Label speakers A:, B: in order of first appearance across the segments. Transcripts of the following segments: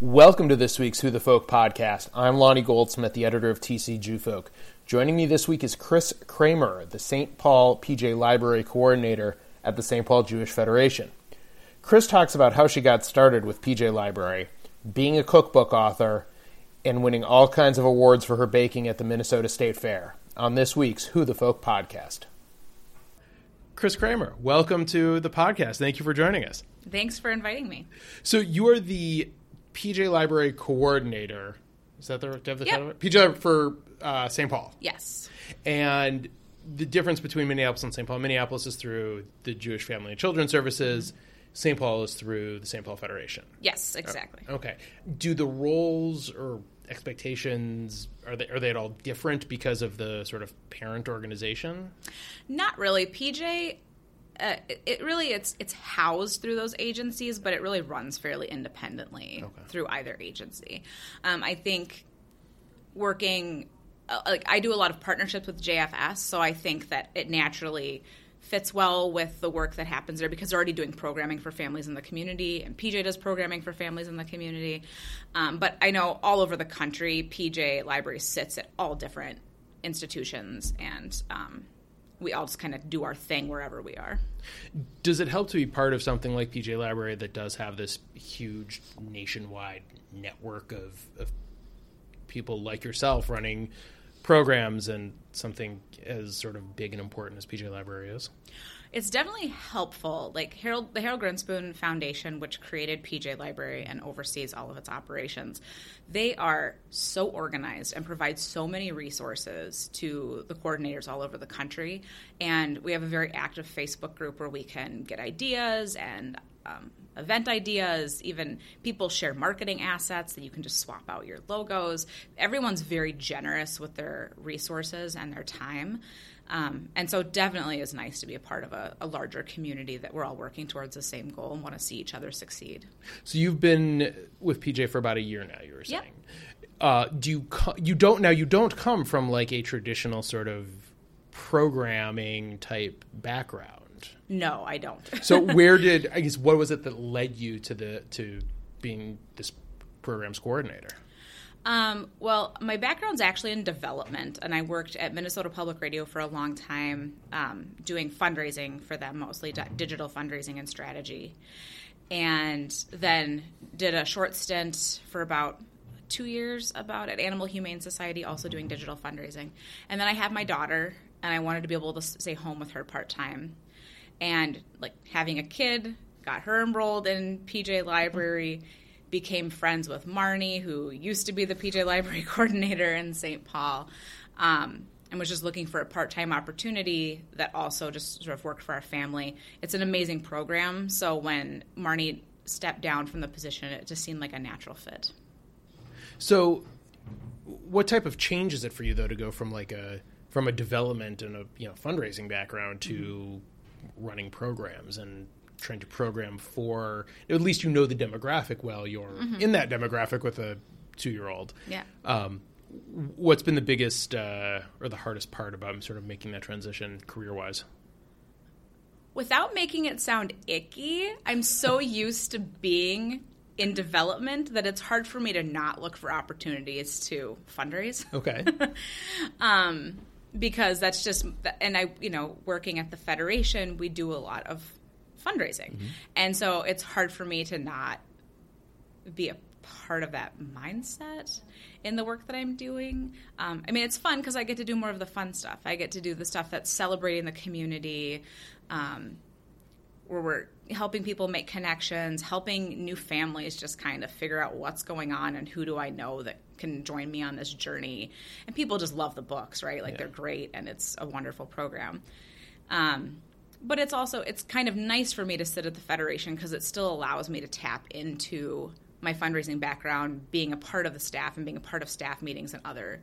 A: Welcome to this week's Who the Folk podcast. I'm Lonnie Goldsmith, the editor of TC Jewfolk. Joining me this week is Chris Kramer, the St. Paul PJ Library coordinator at the St. Paul Jewish Federation. Chris talks about how she got started with PJ Library, being a cookbook author, and winning all kinds of awards for her baking at the Minnesota State Fair on this week's Who the Folk podcast. Chris Kramer, welcome to the podcast. Thank you for joining us.
B: Thanks for inviting me.
A: So you are the PJ Library coordinator. Is that the, do have the
B: Yep.
A: title? PJ for uh, St. Paul.
B: Yes.
A: And the difference between Minneapolis and St. Paul, Minneapolis is through the Jewish Family and Children's Services. St. Paul is through the St. Paul Federation.
B: Yes, exactly.
A: Okay. Do the roles or expectations are they are they at all different because of the sort of parent organization?
B: Not really. PJ uh, it, it really it's it's housed through those agencies, but it really runs fairly independently
A: Okay.
B: through either agency. Um, I think working uh, like I do a lot of partnerships with JFS, so I think that it naturally fits well with the work that happens there because they're already doing programming for families in the community, and PJ does programming for families in the community. Um, but I know all over the country, PJ Library sits at all different institutions, and um, we all just kind of do our thing wherever we are.
A: Does it help to be part of something like PJ Library that does have this huge nationwide network of, of people like yourself running programs and something as sort of big and important as PJ Library is?
B: It's definitely helpful. Like Harold, the Harold Grinspoon Foundation, which created PJ Library and oversees all of its operations, they are so organized and provide so many resources to the coordinators all over the country. And we have a very active Facebook group where we can get ideas and um, event ideas. Even people share marketing assets that you can just swap out your logos. Everyone's very generous with their resources and their time. Um, and so, definitely is nice to be a part of a, a larger community that we're all working towards the same goal and want to see each other succeed.
A: So you've been with PJ for about a year now. You were
B: Yep.
A: saying. Uh, do you co- you don't now you don't come from like a traditional sort of programming type background.
B: No, I don't.
A: So where did I guess what was it that led you to the to being this program's coordinator?
B: Um, well, my background's actually in development, and I worked at Minnesota Public Radio for a long time, um, doing fundraising for them, mostly di- digital fundraising and strategy. And then did a short stint for about two years about at Animal Humane Society, also doing digital fundraising. And then I had my daughter, and I wanted to be able to stay home with her part time. And like having a kid, got her enrolled in PJ Library, became friends with Marnie, who used to be the PJ Library coordinator in St. Paul. Um, and was just looking for a part-time opportunity that also just sort of worked for our family. It's an amazing program. So when Marnie stepped down from the position, it just seemed like a natural fit.
A: So what type of change is it for you though to go from like a from a development and a you know fundraising background to running programs and trying to program for at least you know the demographic well you're in that demographic with a two year old
B: Yeah.
A: um, what's been the biggest uh, or the hardest part about sort of making that transition career wise
B: Without making it sound icky, I'm so used to being in development that it's hard for me to not look for opportunities to fundraise.
A: okay
B: um, because that's just and I you know working at the federation we do a lot of fundraising and so it's hard for me to not be a part of that mindset in the work that I'm doing. Um, I mean, it's fun because I get to do more of the fun stuff. I get to do the stuff that's celebrating the community, um, where we're helping people make connections, helping new families just kind of figure out what's going on and who do I know that can join me on this journey. And people just love the books, right? Like they're great and it's a wonderful program. Um, but it's also it's kind of nice for me to sit at the federation because it still allows me to tap into my fundraising background, being a part of the staff and being a part of staff meetings and other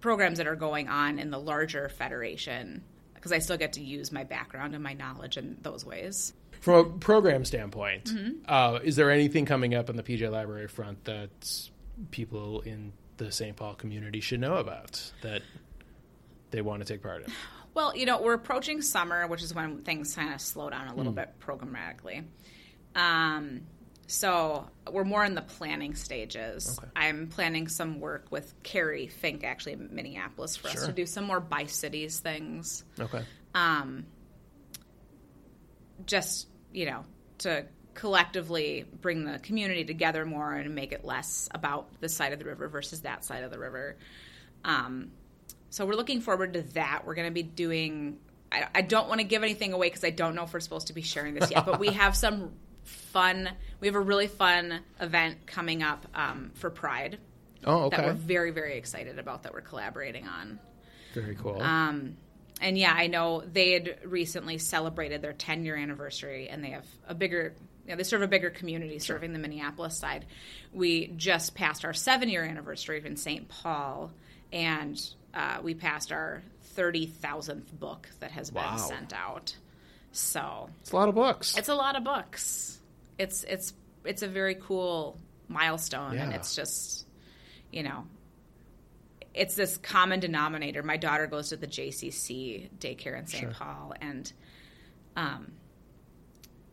B: programs that are going on in the larger federation because I still get to use my background and my knowledge in those ways.
A: From a program standpoint, uh, is there anything coming up on the PJ Library front that people in the St. Paul community should know about that they want to take part in?
B: Well, you know, we're approaching summer, which is when things kind of slow down a little bit programmatically. Um, so we're more in the planning stages.
C: Okay.
B: I'm planning some work with Carrie Fink, actually in Minneapolis, for us to do some more by cities things.
C: Okay.
B: Um, just you know to collectively bring the community together more and make it less about this side of the river versus that side of the river. Um, so we're looking forward to that. We're going to be doing. I, I don't want to give anything away because I don't know if we're supposed to be sharing this yet, but we have some fun. We have a really fun event coming up um, for Pride
C: Oh, okay.
B: that we're very very excited about that we're collaborating on.
C: Very cool.
B: Um, and yeah, I know they had recently celebrated their 10 year anniversary and they have a bigger, you know, they serve a bigger community serving the Minneapolis side. We just passed our seven year anniversary in St. Paul and uh, we passed our 30,000th book that has been
C: Wow.
B: sent out. So
C: it's a lot of books.
B: it's a lot of books. It's, it's, it's a very cool milestone and it's just, you know, it's this common denominator. My daughter goes to the JCC daycare in St.
C: Sure.
B: Paul, and um,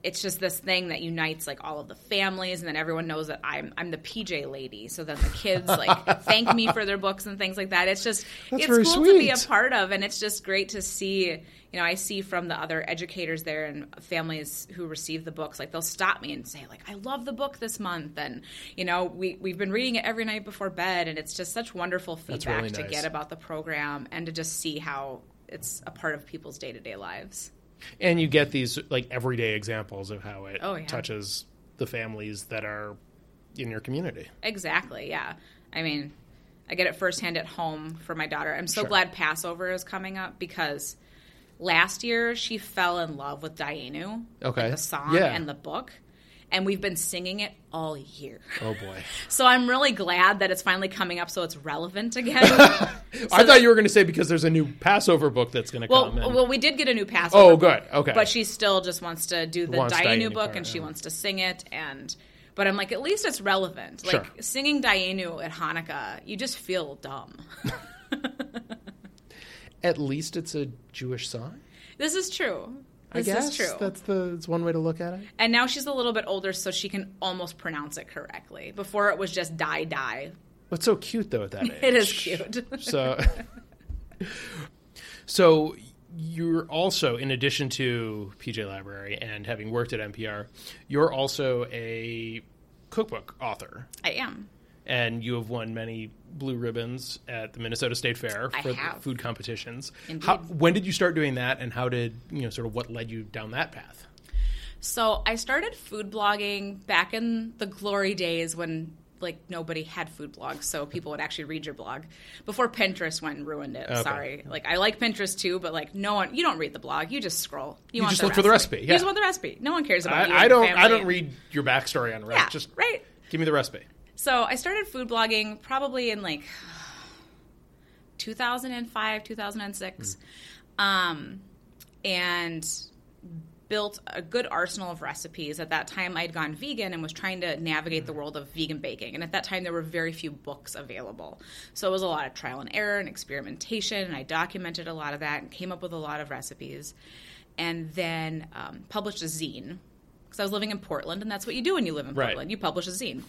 B: it's just this thing that unites like all of the families, and then everyone knows that I'm I'm the PJ lady. So then the kids like thank me for their books and things like that. It's just
C: That's
B: it's cool to be a part of, and it's just great to see. You know, I see from the other educators there and families who receive the books, like they'll stop me and say, like, I love the book this month, and you know, we we've been reading it every night before bed, and it's just such wonderful feedback
C: really
B: to get about the program and to just see how it's a part of people's day to day lives.
A: And you get these like everyday examples of how it
B: Oh, yeah.
A: touches the families that are in your community.
B: Exactly, yeah. I mean, I get it firsthand at home for my daughter. I'm so
A: Sure.
B: glad Passover is coming up because last year she fell in love with Dayenu,
A: Okay.
B: the song
A: Yeah.
B: and the book, and we've been singing it all year.
A: Oh boy.
B: So I'm really glad that it's finally coming up so it's relevant again.
A: I thought you were going to say because there's a new Passover book that's going to
B: well,
A: come. and-
B: well, we did get a new Passover.
A: oh, good. Okay.
B: But she still just wants to do the
A: Wants
B: Dayenu book
A: part,
B: and she wants to sing it and but I'm like at least it's relevant.
A: Sure.
B: Like singing Dayenu at Hanukkah, you just feel dumb.
A: At least it's a Jewish song.
B: this is true. This
A: I guess
B: is true.
A: that's the it's one way to look at it.
B: And now she's a little bit older so she can almost pronounce it correctly. Before it was just die die.
A: What's so cute though at that age?
B: It is cute.
A: So, so you're also, in addition to PJ Library and having worked at MPR, you're also a cookbook author,
B: I am.
A: And you have won many blue ribbons at the Minnesota State Fair
B: I
A: for food competitions. How, when did you start doing that, and how did you know sort of what led you down that path?
B: So I started food blogging back in the glory days when like nobody had food blogs, so people would actually read your blog before Pinterest went and ruined it.
A: Okay.
B: Sorry, like I like Pinterest too, but like no one, you don't read the blog, you just scroll. You, want
A: just look for the recipe, Yeah.
B: You just want the recipe. No one cares about you.
A: I, I
B: and your
A: don't. I don't read your backstory on Reddit.
B: Yeah.
A: Just
B: right.
A: give me the recipe.
B: So I started food blogging probably in like 2005, 2006, um, and built a good arsenal of recipes. At that time, I'd gone vegan and was trying to navigate the world of vegan baking. And at that time, there were very few books available. So it was a lot of trial and error and experimentation. And I documented a lot of that and came up with a lot of recipes. And then um, published a zine because I was living in Portland, and that's what you do when you live in
A: Right.
B: Portland. You publish a zine.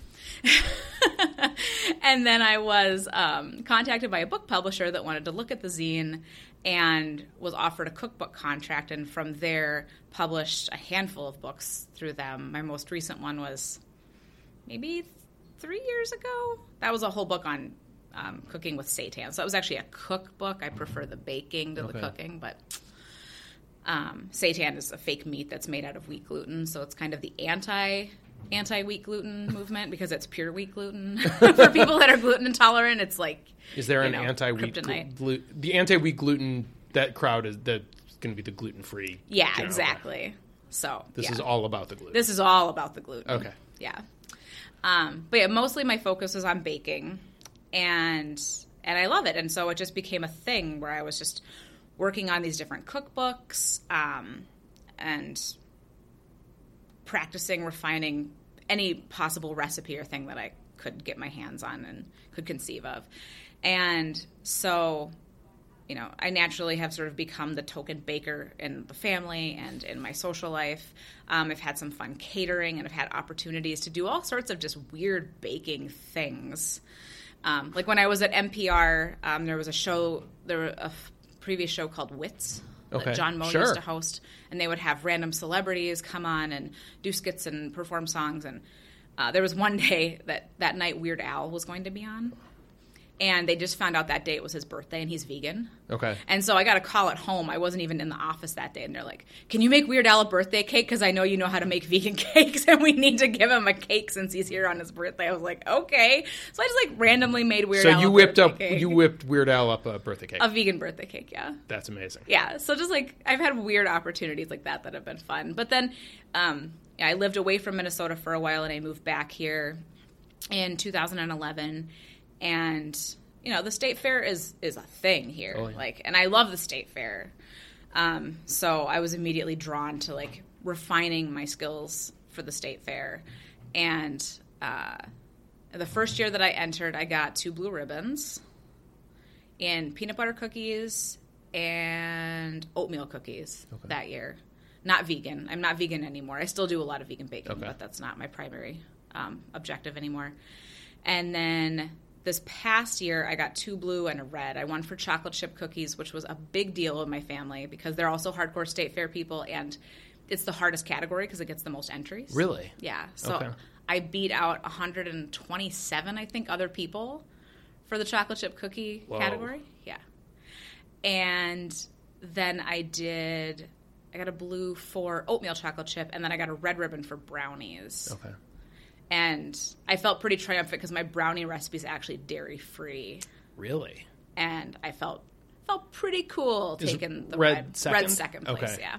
B: and then I was um, contacted by a book publisher that wanted to look at the zine and was offered a cookbook contract, and from there published a handful of books through them. My most recent one was maybe three years ago. That was a whole book on um, cooking with seitan. So it was actually a cookbook. I prefer the baking to
A: Okay.
B: the cooking, but um, seitan is a fake meat that's made out of wheat gluten, so it's kind of the anti anti wheat gluten movement because it's pure wheat gluten. For people that are gluten intolerant, it's like
A: Is there an anti-wheat gluten? the anti-wheat gluten that crowd is that's going to be the gluten-free?
B: Yeah,
A: general.
B: exactly. So
A: This
B: yeah.
A: is all about the gluten.
B: This is all about the gluten.
A: Okay.
B: Yeah. Um, but yeah, mostly my focus was on baking, and and I love it. And so it just became a thing where I was just working on these different cookbooks um, and practicing, refining any possible recipe or thing that I could get my hands on and could conceive of. And so you know, I naturally have sort of become the token baker in the family and in my social life. Um, I've had some fun catering and I've had opportunities to do all sorts of just weird baking things. Um, like when I was at MPR, um, there was a show, there was a previous show called Wits
A: Okay,
B: that John Moe
A: sure.
B: used to host, and they would have random celebrities come on and do skits and perform songs. And uh, there was one day that that night Weird Al was going to be on, and they just found out that day it was his birthday, and he's vegan.
A: Okay.
B: And so I got a call at home. I wasn't even in the office that day, and they're like, "Can you make Weird Al a birthday cake? Because I know you know how to make vegan cakes, and we need to give him a cake since he's here on his birthday." I was like, "Okay." So I just like randomly made Weird
A: So
B: Al.
A: you
B: a
A: whipped up
B: cake.
A: you whipped Weird Al up a birthday cake.
B: a vegan birthday cake, yeah
A: That's amazing.
B: yeah so just like i've had weird opportunities like that that have been fun but then um, yeah, i lived away from minnesota for a while and i moved back here in 2011 and you know the state fair is is a thing here
A: Oh, yeah.
B: like and i love the state fair um, so i was immediately drawn to like refining my skills for the state fair and uh, the first year that i entered i got two blue ribbons in peanut butter cookies and oatmeal cookies that year. Not vegan. I'm not vegan anymore. I still do a lot of vegan baking,
A: Okay.
B: but that's not my primary um, objective anymore. And then this past year, I got two blue and a red. I won for chocolate chip cookies, which was a big deal in my family because they're also hardcore state fair people, and it's the hardest category because it gets the most entries.
A: Really?
B: Yeah. So
A: Okay.
B: I beat out 127, I think, other people for the chocolate chip cookie
A: Whoa.
B: category. Yeah. And then I did, I got a blue for oatmeal chocolate chip, and then I got a red ribbon for brownies.
A: Okay.
B: And I felt pretty triumphant because my brownie recipe is actually dairy free.
A: Really?
B: And I felt felt pretty cool
A: Is
B: taking the
A: red
B: red,
A: second?
B: red second place.
A: Okay.
B: Yeah.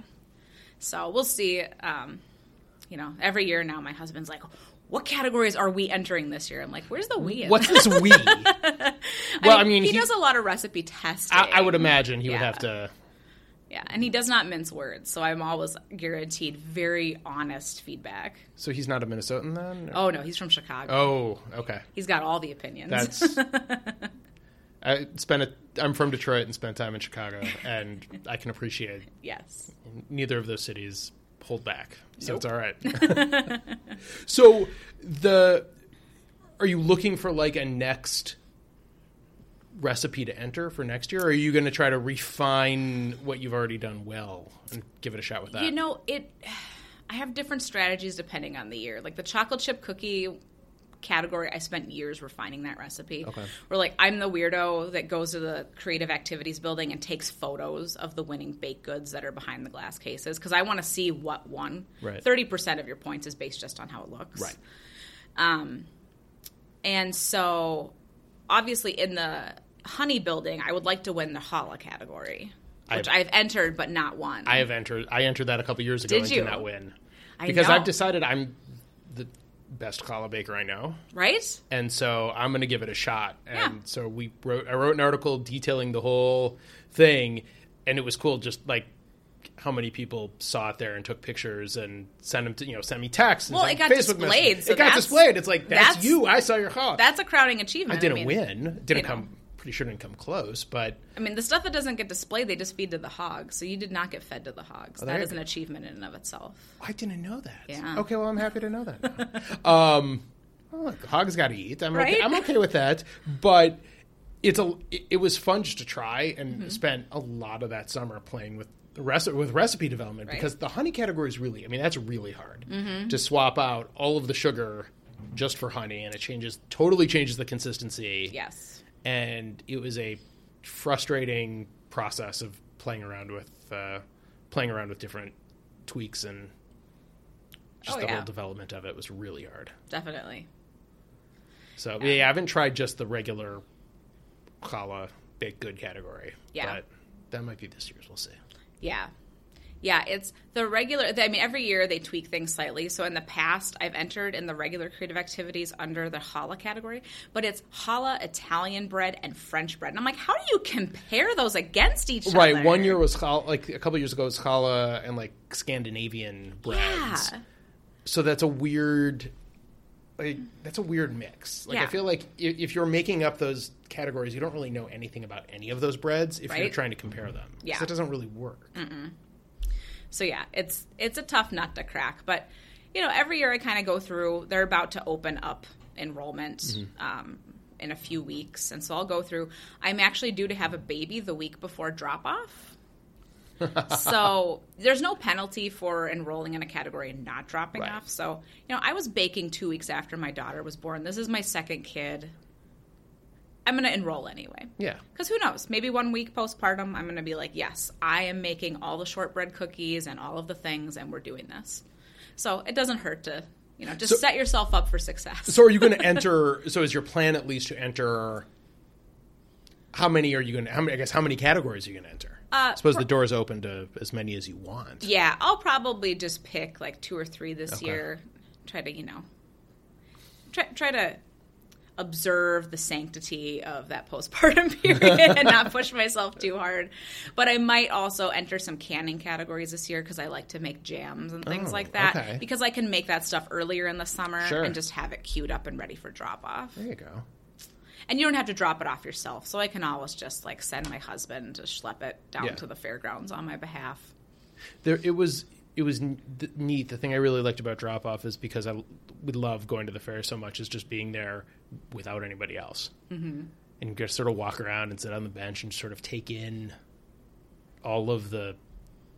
B: So we'll see. Um, you know, every year now, my husband's like, "What categories are we entering this year?" I'm like, "Where's the we?" in
A: What's this we? well, I mean,
B: he,
A: he,
B: does a lot of recipe testing.
A: I, I would imagine he would have to.
B: Yeah, and he does not mince words, so I'm always guaranteed very honest feedback.
A: So he's not a Minnesotan then? or-
B: Oh no, he's from Chicago.
A: Oh, okay.
B: He's got all the opinions.
A: That's. I spent a. I'm from Detroit and spent time in Chicago, and I can appreciate
B: yes.
A: neither of those cities hold back, so
B: Nope.
A: it's all right. so the are you looking for like a next recipe to enter for next year, or are you going to try to refine what you've already done well and give it a shot with that?
B: You know, it. I have different strategies depending on the year. Like the chocolate chip cookie category, I spent years refining that recipe.
A: Okay.
B: Where like I'm the weirdo that goes to the creative activities building and takes photos of the winning baked goods that are behind the glass cases because I want to see what won.
A: Right.
B: Thirty percent of your points is based just on how it looks.
A: right.
B: Um, And so, obviously, in the honey building, I would like to win the challah category, which
A: I've-
B: I've, entered but not won.
A: I have entered. I entered that a couple years ago
B: Did
A: and
B: you?
A: did not win
B: I
A: because. I've decided I'm the best challah baker I know.
B: right?
A: and so I'm going to give it a shot. And
B: Yeah.
A: so we wrote. I wrote an article detailing the whole thing, and it was cool. Just like how many people saw it there and took pictures and sent them to you know sent me texts. And
B: Well, it got
A: Facebook
B: displayed, so
A: it got displayed. It's like that's,
B: that's-
A: you. I saw your challah.
B: That's a crowning achievement.
A: I didn't
B: mean,
A: win. Didn't
B: come. know.
A: Pretty sure didn't come close, but
B: I mean, the stuff that doesn't get displayed, they just feed to the hogs. So you did not get fed to the hogs.
A: there
B: that is an achievement in and of itself.
A: I didn't know that.
B: Yeah.
A: Okay, well, I'm happy to know that. now. um, well, look, hogs got to eat. I'm okay,
B: Right?
A: I'm okay with that. But it's a. It, was fun just to try and
B: Mm-hmm.
A: spent a lot of that summer playing with. the with recipe development
B: Right.
A: because the honey category is really I mean that's really hard
B: Mm-hmm.
A: to swap out all of the sugar just for honey and it changes totally changes the consistency
B: Yes.
A: And it was a frustrating process of playing around with uh, playing around with different tweaks and just
B: Oh,
A: the
B: yeah.
A: whole development of it was really hard.
B: Definitely.
A: So yeah, I haven't tried just the regular challah baked good category.
B: Yeah.
A: but that might be this year's. We'll see.
B: Yeah. Yeah, it's the regular. I mean, every year they tweak things slightly. So in the past, I've entered in the regular creative activities under the challah category, but it's challah, Italian bread, and French bread. And I'm like, how do you compare those against each other?
A: Right, one year was challah, like a couple years ago was challah and like Scandinavian breads.
B: Yeah.
A: So that's a weird like that's a weird mix. Like I feel like if, if you're making up those categories, you don't really know anything about any of those breads if you're trying to compare them.
B: Yeah.
A: that doesn't really work.
B: So yeah, it's it's a tough nut to crack, but you know, every year I kind of go through. They're about to open up enrollment um, in a few weeks, and so I'll go through. I'm actually due to have a baby the week before drop off. so there's no penalty for enrolling in a category and not dropping
A: Right.
B: off. So you know, I was baking two weeks after my daughter was born. This is my second kid. I'm going to enroll anyway.
A: Yeah.
B: Because who knows? Maybe one week postpartum, I'm going to be like, yes, I am making all the shortbread cookies and all of the things, and we're doing this. So it doesn't hurt to, you know, just
A: So-
B: set yourself up for success.
A: So are you going to enter? So is your plan at least to enter? How many are you going to? How many? I guess how many categories are you going to enter?
B: Uh,
A: I suppose the door is open to as many as you want.
B: yeah, I'll probably just pick like two or three this
A: Okay.
B: year. Try to, you know, try try to observe the sanctity of that postpartum period and not push myself too hard. But I might also enter some canning categories this year because I like to make jams and things
A: Oh,
B: like that.
A: okay.
B: Because I can make that stuff earlier in the summer
A: Sure.
B: and just have it queued up and ready for drop off.
A: There you go.
B: And you don't have to drop it off yourself. So I can always just like send my husband to schlep it down
A: Yeah.
B: to the fairgrounds on my behalf.
A: There, it was it was n- neat. The thing I really liked about drop off is because I would love going to the fair so much is just being there without anybody else, mm-hmm. and just sort of walk around and sit on the bench and sort of take in all of the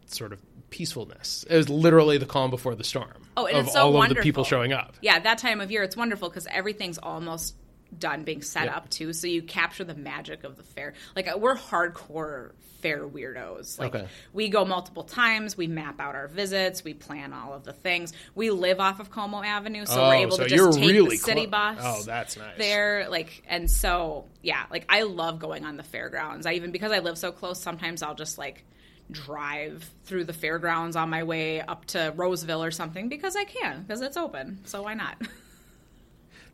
A: sort of peacefulness. It was literally the calm before the storm.
B: Oh, and
A: of
B: it's so
A: all of the people showing up.
B: Yeah, that time of year, it's wonderful because everything's almost done being set
A: Yeah.
B: up too. So you capture the magic of the fair. Like uh, we're hardcore fair weirdos. Like
A: Okay.
B: we go multiple times. We map out our visits. We plan all of the things. We live off of Como Avenue, so
A: Oh,
B: we're able
A: so
B: to just take
A: really
B: the city
A: clo-
B: bus.
A: Oh, that's nice.
B: There, like, and so yeah, like I love going on the fairgrounds. I even because I live so close. Sometimes I'll just like drive through the fairgrounds on my way up to Roseville or something because I can because it's open. So why not?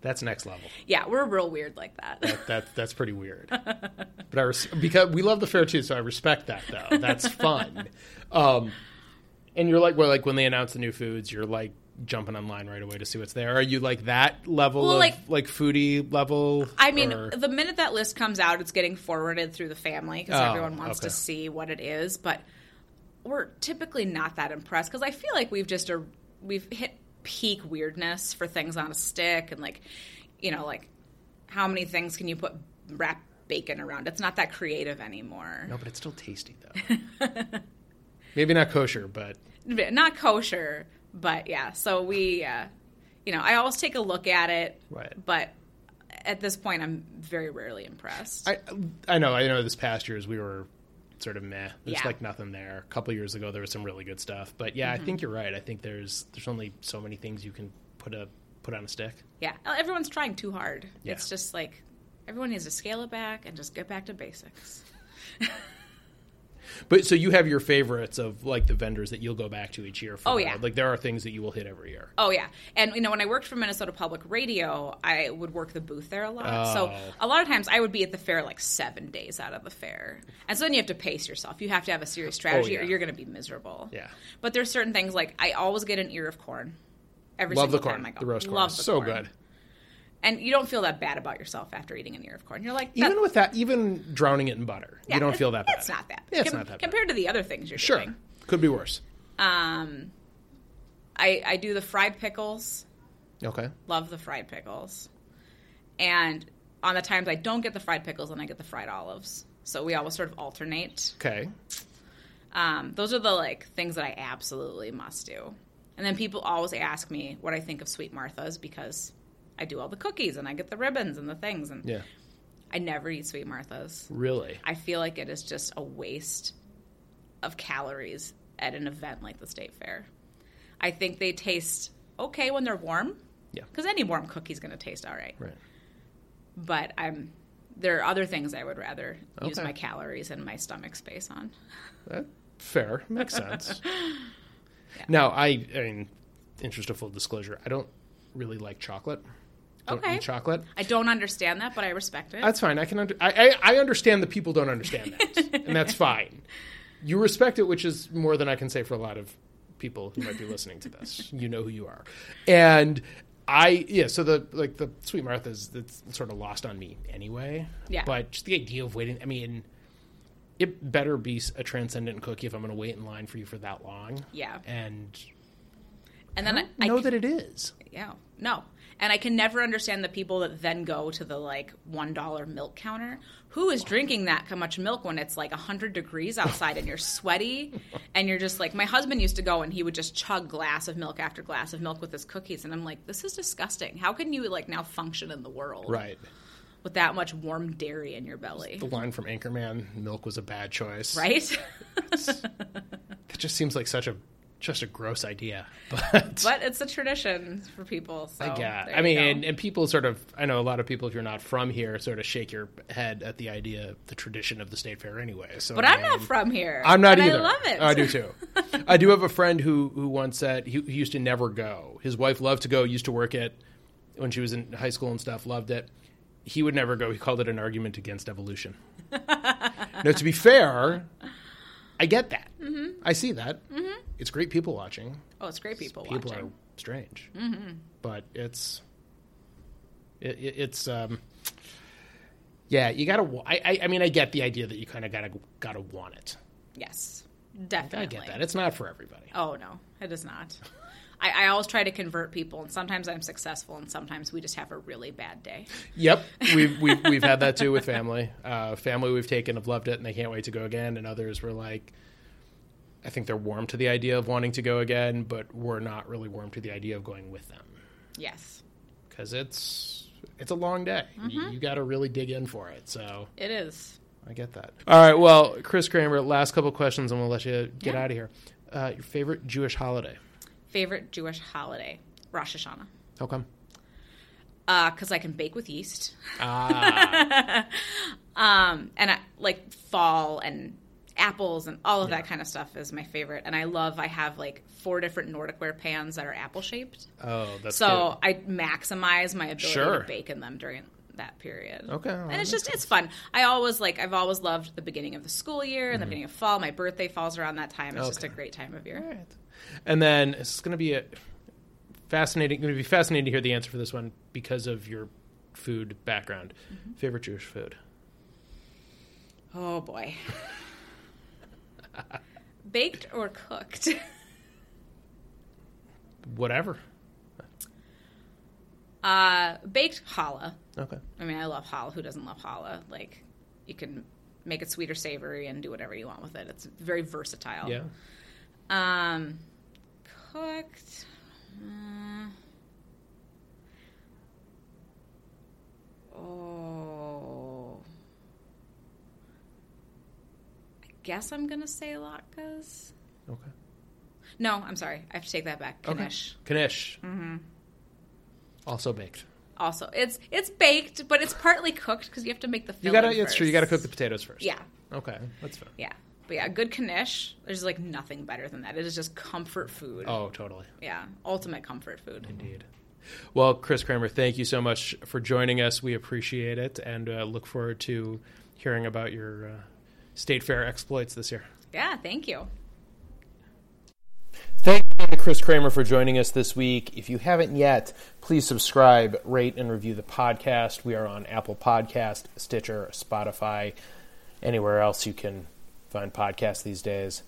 A: That's next level.
B: yeah, we're real weird like that.
A: That, that that's pretty weird. But I res- because we love the fair too, so I respect that though. That's fun. Um, and you're like, well, like when they announce the new foods, you're like jumping online right away to see what's there. Are you like that level
B: Well,
A: of
B: like-
A: like, foodie level?
B: I mean,
A: or-
B: the minute that list comes out, it's getting forwarded through the family because
A: Oh,
B: everyone wants
A: okay.
B: to see what it is. But we're typically not that impressed because I feel like we've just a, we've hit peak weirdness for things on a stick and like, you know, like how many things can you put wrap bacon around? It's not that creative anymore.
A: no, but it's still tasty though. Maybe not kosher, but
B: Not kosher, but yeah. So we, uh, you know, I always take a look at it,
A: Right.
B: but at this point, I'm very rarely impressed.
A: I I know I know this past years we were sort of meh. There's
B: Yeah.
A: like nothing there. A couple years ago there was some really good stuff, but yeah,
B: Mm-hmm.
A: I think you're right. I think there's there's only so many things you can put a put on a stick.
B: Yeah, everyone's trying too hard.
A: Yeah.
B: It's just like everyone needs to scale it back and just get back to basics.
A: But so you have your favorites of like the vendors that you'll go back to each year. For
B: Oh, yeah.
A: like there are things that you will hit every year.
B: Oh yeah, and you know when I worked for Minnesota Public Radio, I would work the booth there a lot. So
A: Oh.
B: a lot of times I would be at the fair like seven days out of the fair, and so then you have to pace yourself. You have to have a serious oh, strategy,
A: Oh, yeah.
B: or you're going to be miserable.
A: Yeah.
B: But there's certain things like I always get an ear of corn. Every
A: Love the corn,
B: time I go.
A: the roast corn,
B: Love the
A: so
B: corn.
A: good.
B: And you don't feel that bad about yourself after eating an ear of corn. You're like,
A: Even with that, even drowning it in butter,
B: yeah,
A: you don't feel that bad.
B: It's not that.
A: Yeah, it's
B: Com-
A: not that bad.
B: compared to the other things you're eating.
A: Sure,
B: doing.
A: could be worse.
B: Um, I I do the fried pickles.
A: Okay,
B: Love the fried pickles. And on the times I don't get the fried pickles, then I get the fried olives. So we always sort of alternate.
A: okay.
B: Um, those are the like things that I absolutely must do. And then people always ask me what I think of Sweet Martha's because I do all the cookies and I get the ribbons and the things. And
A: Yeah,
B: I never eat Sweet Martha's.
A: really.
B: I feel like it is just a waste of calories at an event like the State Fair. I think they taste okay when they're warm.
A: Yeah.
B: Because any warm cookie's going to taste all right.
A: Right.
B: But I'm there are other things I would rather use my calories and my stomach space on.
A: That, fair, makes sense. Now, I, I mean, interest of full disclosure, I don't really like chocolate. Don't
B: Okay.
A: eat chocolate.
B: I don't understand that, but I respect it.
A: That's fine. I can. Under, I, I I understand that people don't understand that, and that's fine. You respect it, which is more than I can say for a lot of people who might be listening to this. You know who you are, and I yeah, so the like the Sweet Martha's it's sort of lost on me anyway.
B: Yeah.
A: But just the idea of waiting, I mean, it better be a transcendent cookie if I'm going to wait in line for you for that long.
B: Yeah.
A: And
B: And then I,
A: I know
B: I,
A: that it is.
B: yeah, no. And I can never understand the people that then go to the like one dollar milk counter. Who is drinking that much milk when it's like hundred degrees outside and you're sweaty and you're just like my husband used to go and he would just chug glass of milk after glass of milk with his cookies and I'm like this is disgusting. How can you like now function in the world
A: Right.
B: with that much warm dairy in your belly?
A: The line from Anchorman, "Milk was a bad choice."
B: Right?
A: It just seems like such a just a gross idea. But,
B: but it's a tradition for people. So
A: I get.
B: there
A: I mean, and, and people sort of. I know a lot of people, if you're not from here, sort of shake your head at the idea, the tradition of the state fair, anyway. So,
B: but
A: I
B: I'm not from here.
A: I'm not either.
B: I love it.
A: I do too. I do have a friend who who once said he, he used to never go. His wife loved to go. Used to work it when she was in high school and stuff. Loved it. He would never go. He called it an argument against evolution. now, to be fair, I get that.
B: Mm-hmm.
A: I see that. It's great people watching.
B: Oh, it's great people, watching.
A: People
B: watching.
A: are strange, mm-hmm. but it's it, it, it's um yeah. You gotta. I, I I mean, I get the idea that you kind of gotta gotta want it.
B: Yes, definitely.
A: I get that. It's not for everybody.
B: Oh no, it is not. I, I always try to convert people, and sometimes I'm successful, and sometimes we just have a really bad day.
A: Yep, we've we've we've had that too with family. Uh, family we've taken have loved it and they can't wait to go again, and others were like, I think they're warm to the idea of wanting to go again, but we're not really warm to the idea of going with them
B: Yes,
A: because it's it's a long day. You, you got to really dig in for it. So
B: it is.
A: I get that. All right, well, Chris Kramer, last couple questions, and we'll let you get
B: Yeah.
A: out of here. Uh, your favorite Jewish holiday?
B: Favorite Jewish holiday? Rosh Hashanah.
A: How come?
B: Because I can bake with yeast.
A: Ah,
B: Um, and I, like fall and apples and all of that kind of stuff is my favorite. And I love. I have like four different Nordic ware pans that are apple shaped.
A: oh, that's
B: So I maximize my ability
A: Sure.
B: to bake in them during that period.
A: Okay, well,
B: and it's just it's fun. I always like I've always loved the beginning of the school year and the beginning of fall. My birthday falls around that time. It's just a great time of year.
A: All right. And then it's going to be a fascinating. Going to be fascinating to hear the answer for this one because of your food background.
B: Mm-hmm.
A: Favorite Jewish food?
B: Oh boy. Baked or cooked?
A: Whatever.
B: Uh, baked challah.
A: Okay.
B: I mean, I love challah. Who doesn't love challah? Like, you can make it sweet or savory and do whatever you want with it. It's very versatile.
A: Yeah.
B: Um, cooked. Uh, oh. I guess I'm gonna say latkes.
A: Okay.
B: No, I'm sorry. I have to take that back.
A: Okay.
B: Knish.
A: Knish. Mm-hmm. Also baked.
B: Also, it's it's baked, but it's partly cooked because you have to make the.
A: You gotta. It's true. You gotta cook the potatoes first.
B: Yeah,
A: Okay, that's fine.
B: yeah, but yeah, good knish. There's like nothing better than that. It is just comfort food.
A: Oh, totally.
B: Yeah, ultimate comfort food.
A: Indeed. Well, Chris Kramer, thank you so much for joining us. We appreciate it and uh, look forward to hearing about your uh, state fair exploits this year.
B: Yeah, thank you.
C: Thank you to Chris Kramer for joining us this week. If you haven't yet, please subscribe, rate, and review the podcast. We are on Apple Podcast, Stitcher, Spotify, anywhere else you can find podcasts these days.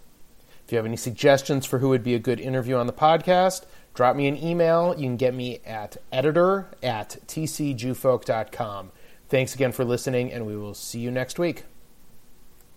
C: If you have any suggestions for who would be a good interview on the podcast, drop me an email. You can get me at editor at tcjewfolk.com. Thanks again for listening, and we will see you next week.